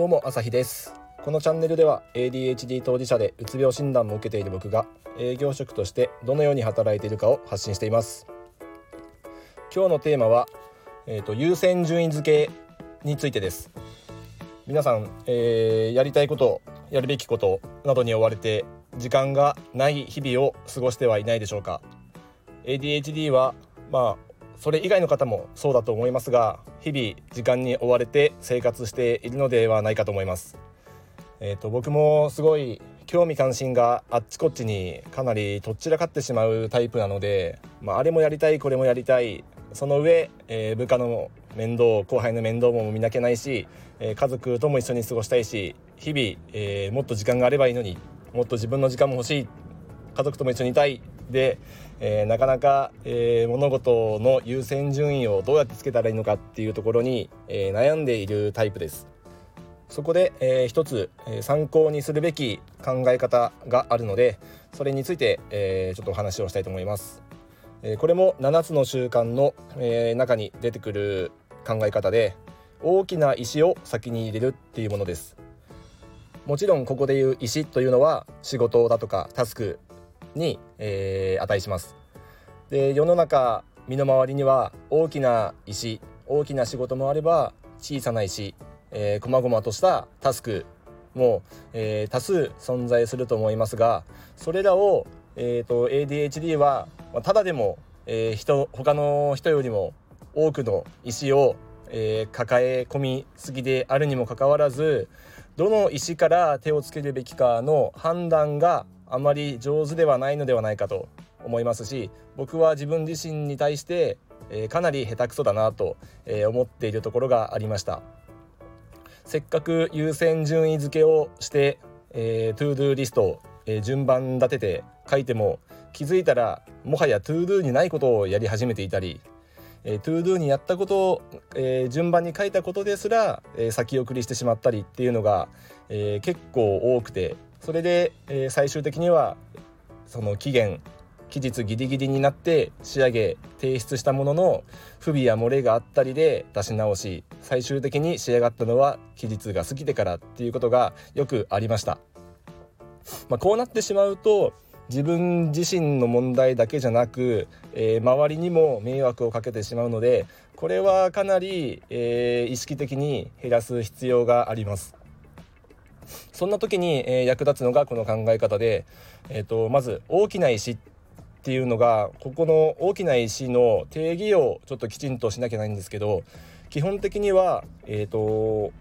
どうも朝日です。このチャンネルでは ADHD 当事者でうつ病診断も受けている僕が営業職としてどのように働いているかを発信しています。今日のテーマは、えーと、優先順位付けについてです。皆さん、えー、やりたいことやるべきことなどに追われて時間がない日々を過ごしてはいないでしょうか。ADHD はまあそれ以外の方もそうだと思いますが日々時間に追われて生活しているのではないかと思います。えーと、僕もすごい興味関心があっちこっちにかなりとっちらかってしまうタイプなので、まあ、あれもやりたいこれもやりたいその上、えー、部下の面倒後輩の面倒も見なきゃないし、えー、家族とも一緒に過ごしたいし日々、えー、もっと時間があればいいのにもっと自分の時間も欲しい家族とも一緒にいたいで、えー、なかなか、えー、物事の優先順位をどうやってつけたらいいのかっていうところに、えー、悩んでいるタイプです。そこで、えー、一つ、えー、参考にするべき考え方があるのでそれについて、えー、ちょっとお話をしたいと思います。えー、これも7つの習慣の、えー、中に出てくる考え方で大きな石を先に入れるっていうものです。もちろんここでいう石というのは仕事だとかタスクに、えー、値します。で世の中身の回りには大きな石大きな仕事もあれば小さな石、えー、細々としたタスクも、えー、多数存在すると思いますがそれらを、えーと、ADHD はまあただでも、えー、人他の人よりも多くの石を、えー、抱え込みすぎであるにもかかわらずどの石から手をつけるべきかの判断があまり上手ではないのではないかと思いますし僕は自分自身に対して、えー、かなり下手くそだなと、えー、思っているところがありました。せっかく優先順位付けをして、えー、 to-do list を、えー、順番立てて書いても気づいたらもはや to-do にないことをやり始めていたりえー、 to-do にやったことを、えー、順番に書いたことですら、えー、先送りしてしまったりっていうのが、えー、結構多くてそれで、えー、最終的にはその期限期日ギリギリになって仕上げ提出したものの不備や漏れがあったりで出し直し最終的に仕上がったのは期日が過ぎてからっていうことがよくありました。まあ、こうなってしまうと自分自身の問題だけじゃなく、えー、周りにも迷惑をかけてしまうのでこれはかなり、えー、意識的に減らす必要があります。そんな時に、え、役立つのがこの考え方で、えーと、まず大きな石っていうのがここの大きな石の定義をちょっときちんとしなきゃないんですけど基本的には、えーと、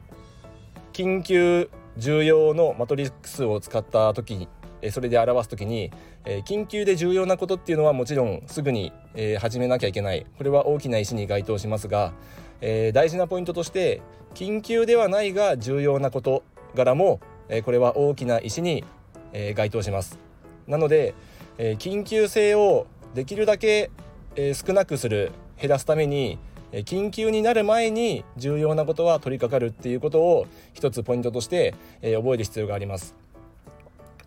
緊急重要のマトリックスを使った時にそれで表す時に、緊急で重要なことっていうのはもちろんすぐに、始めなきゃいけない。これは大きな石に該当しますが、大事なポイントとして緊急ではないが重要な事柄も、えこれは大きな石に、え該当します。なので、え緊急性をできるだけ、え少なくする減らすために緊急になる前に重要なことは取り掛かるっていうことを一つポイントとして、え覚える必要があります、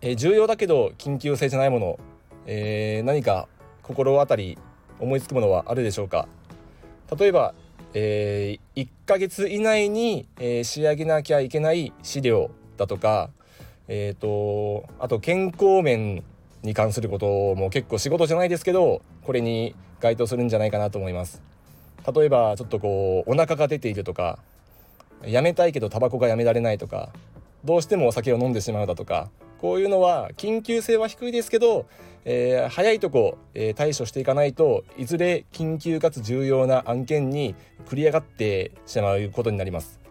え重要だけど緊急性じゃないもの、えー、何か心当たり思いつくものはあるでしょうか？例えばえー、1ヶ月以内に、えー、仕上げなきゃいけない資料だとか、えーと、あと健康面に関することも結構仕事じゃないですけどこれに該当するんじゃないかなと思います。例えばちょっとこうお腹が出ているとかやめたいけどタバコがやめられないとかどうしてもお酒を飲んでしまうだとかこういうのは緊急性は低いですけど、えー、早いとこ、えー、対処していかないといずれ緊急かつ重要な案件に繰り上がってしまうことになります。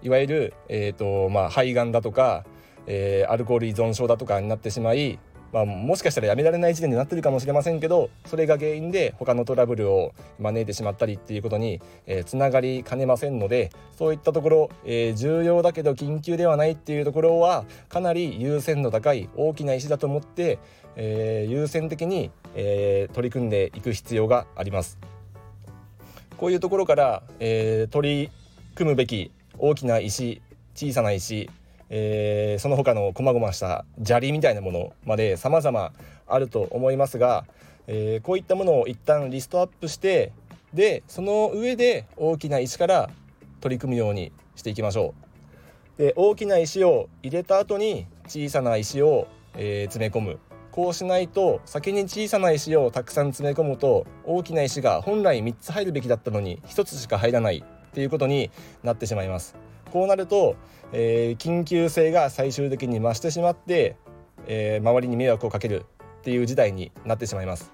いわゆる、えーとまあ、肺がんだとか、えー、アルコール依存症だとかになってしまいまあ、もしかしたらやめられない時点でなってるかもしれませんけどそれが原因で他のトラブルを招いてしまったりっていうことに、えー、つながりかねませんのでそういったところ、えー、重要だけど緊急ではないっていうところはかなり優先度高い大きな石だと思って、えー、優先的に、え取り組んでいく必要があります。こういうところから、え取り組むべき大きな石小さな石えー、その他の細々した砂利みたいなものまで様々あると思いますが、えー、こういったものを一旦リストアップしてでその上で大きな石から取り組むようにしていきましょう。で大きな石を入れた後に小さな石を、えー、詰め込むこうしないと先に小さな石をたくさん詰め込むと大きな石が本来3つ入るべきだったのに1つしか入らないっていうことになってしまいますこうなると、えー、緊急性が最終的に増してしまって、えー、周りに迷惑をかけるっていう事態になってしまいます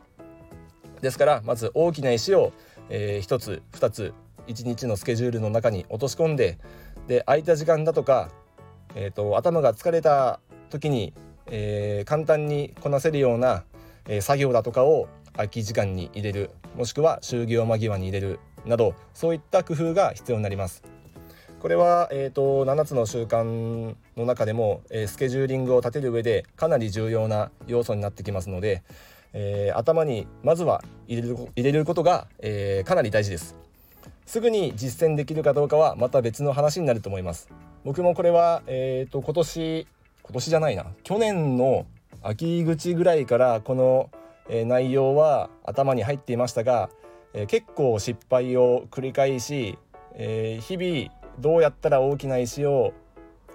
ですからまず大きな石を、えー、1つ2つ1日のスケジュールの中に落とし込んでで空いた時間だとか、えーと、頭が疲れた時に、えー、簡単にこなせるような、えー、作業だとかを空き時間に入れるもしくは就業間際に入れるなどそういった工夫が必要になります。これは、えーと、7つの習慣の中でも、えー、スケジューリングを立てる上でかなり重要な要素になってきますので、えー、頭にまずは入れる入れることが、えー、かなり大事です。すぐに実践できるかどうかはまた別の話になると思います僕もこれはえっ、ー、と今年今年じゃないな去年の秋口ぐらいからこの、えー、内容は頭に入っていましたが、えー、結構失敗を繰り返し、え日々どうやったら大きな石を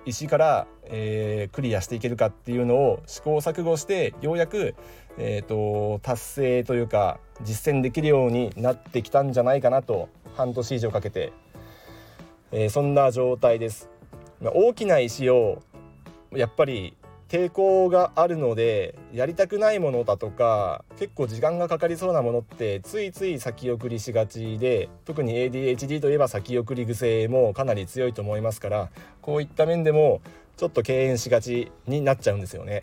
石から、えー、クリアしていけるかっていうのを試行錯誤してようやく、えーと達成というか実践できるようになってきたんじゃないかなと半年以上かけて、えー、そんな状態です。大きな石をやっぱり抵抗があるのでやりたくないものだとか結構時間がかかりそうなものってついつい先送りしがちで特に ADHD といえば先送り癖もかなり強いと思いますからこういった面でもちょっと敬遠しがちになっちゃうんですよね。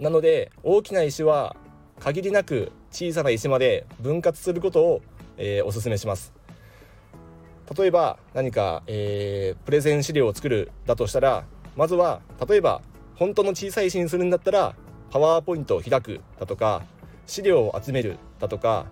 なので大きな石は限りなく小さな石まで分割することをえー、おすすめします例えば何か、えー、プレゼン資料を作るだとしたらまずは例えば本当の小さい石にするんだったらパワーポイントを開くだとか資料を集めるだとか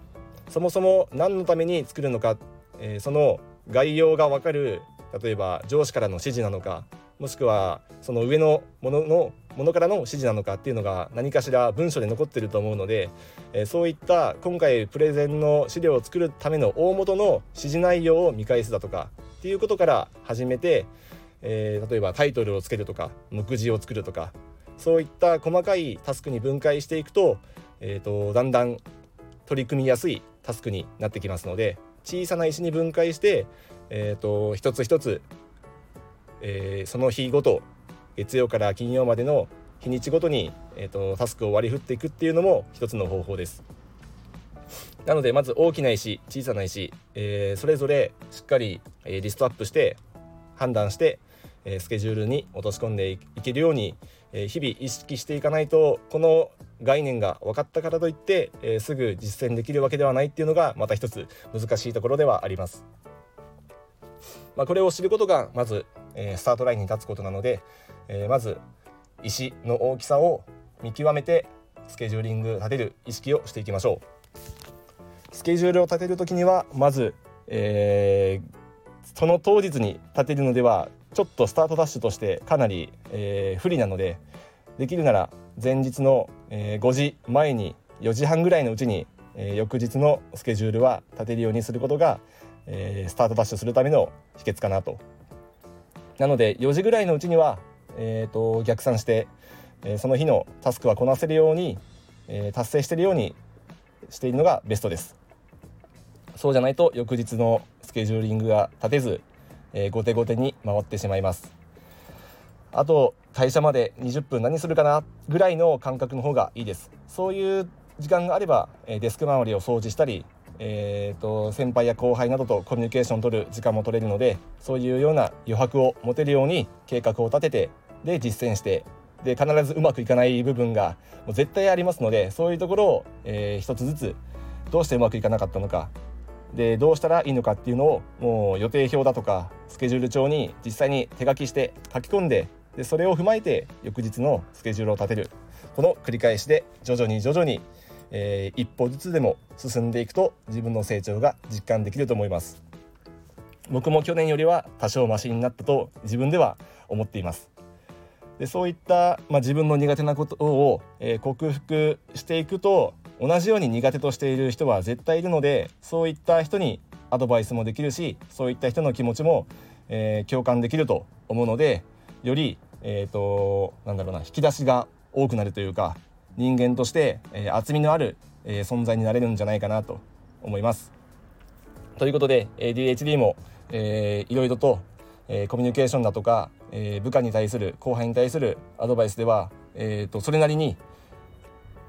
そもそも何のために作るのか、えー、その概要が分かる例えば上司からの指示なのかもしくはその上のもののものからの指示なのかっていうのが何かしら文書で残ってると思うので、えー、そういった今回プレゼンの資料を作るための大元の指示内容を見返すだとかっていうことから始めて、えー、例えばタイトルをつけるとか目次を作るとかそういった細かいタスクに分解していくと,、えーと、だんだん取り組みやすいタスクになってきますので小さな石に分解して、えーと一つ一つえー、その日ごと月曜から金曜までの日にちごとに、えーと、タスクを割り振っていくっていうのも一つの方法です。なのでまず大きな石小さな石、えー、それぞれしっかり、えー、リストアップして判断して、えー、スケジュールに落とし込んでいけるように、え日々意識していかないとこの概念が分かったからといって、えすぐ実践できるわけではないっていうのがまた一つ難しいところではあります。まあ、これを知ることがまずえー、スタートラインに立つことなので、えー、まず石の大きさを見極めてスケジューリング立てる意識をしていきましょうスケジュールを立てる時にはまず、えー、その当日に立てるのではちょっとスタートダッシュとしてかなり、えー、不利なのでできるなら前日の、えー、5時前に4時半ぐらいのうちに、えー、翌日のスケジュールは立てるようにすることが、えー、スタートダッシュするための秘訣かなと。なので4時ぐらいのうちには、えーと、逆算して、えー、その日のタスクはこなせるように、えー、達成しているようにしているのがベストです。そうじゃないと翌日のスケジューリングが立てず、えー、後手後手に回ってしまいます。あと退社まで20分何するかなぐらいの感覚の方がいいです。そういう時間があればえデスク周りを掃除したりえーと、先輩や後輩などとコミュニケーションを取る時間も取れるのでそういうような余白を持てるように計画を立ててで実践してで必ずうまくいかない部分がもう絶対ありますのでそういうところを、えー、一つずつどうしてうまくいかなかったのかでどうしたらいいのかっていうのをもう予定表だとかスケジュール帳に実際に手書きして書き込んででそれを踏まえて翌日のスケジュールを立てる。この繰り返しで徐々に徐々にえー、一歩ずつでも進んでいくと自分の成長が実感できると思います。僕も去年よりは多少マシになったと自分では思っています。でそういった、まあ、自分の苦手なことを、えー、克服していくと同じように苦手としている人は絶対いるのでそういった人にアドバイスもできるしそういった人の気持ちも、えー、共感できると思うのでよりえ、ー、となんだろうな引き出しが多くなるというか人間として、えー、厚みのある、えー、存在になれるんじゃないかなと思います。ということで ADHD も、えー、いろいろと、えー、コミュニケーションだとか、えー、部下に対する後輩に対するアドバイスでは、えーと、それなりに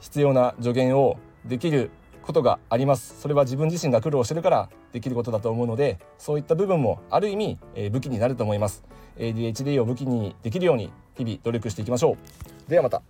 必要な助言をできることがあります。それは自分自身が苦労してるからできることだと思うのでそういった部分もある意味、え、武器になると思います。ADHD を武器にできるように日々努力していきましょう。ではまた。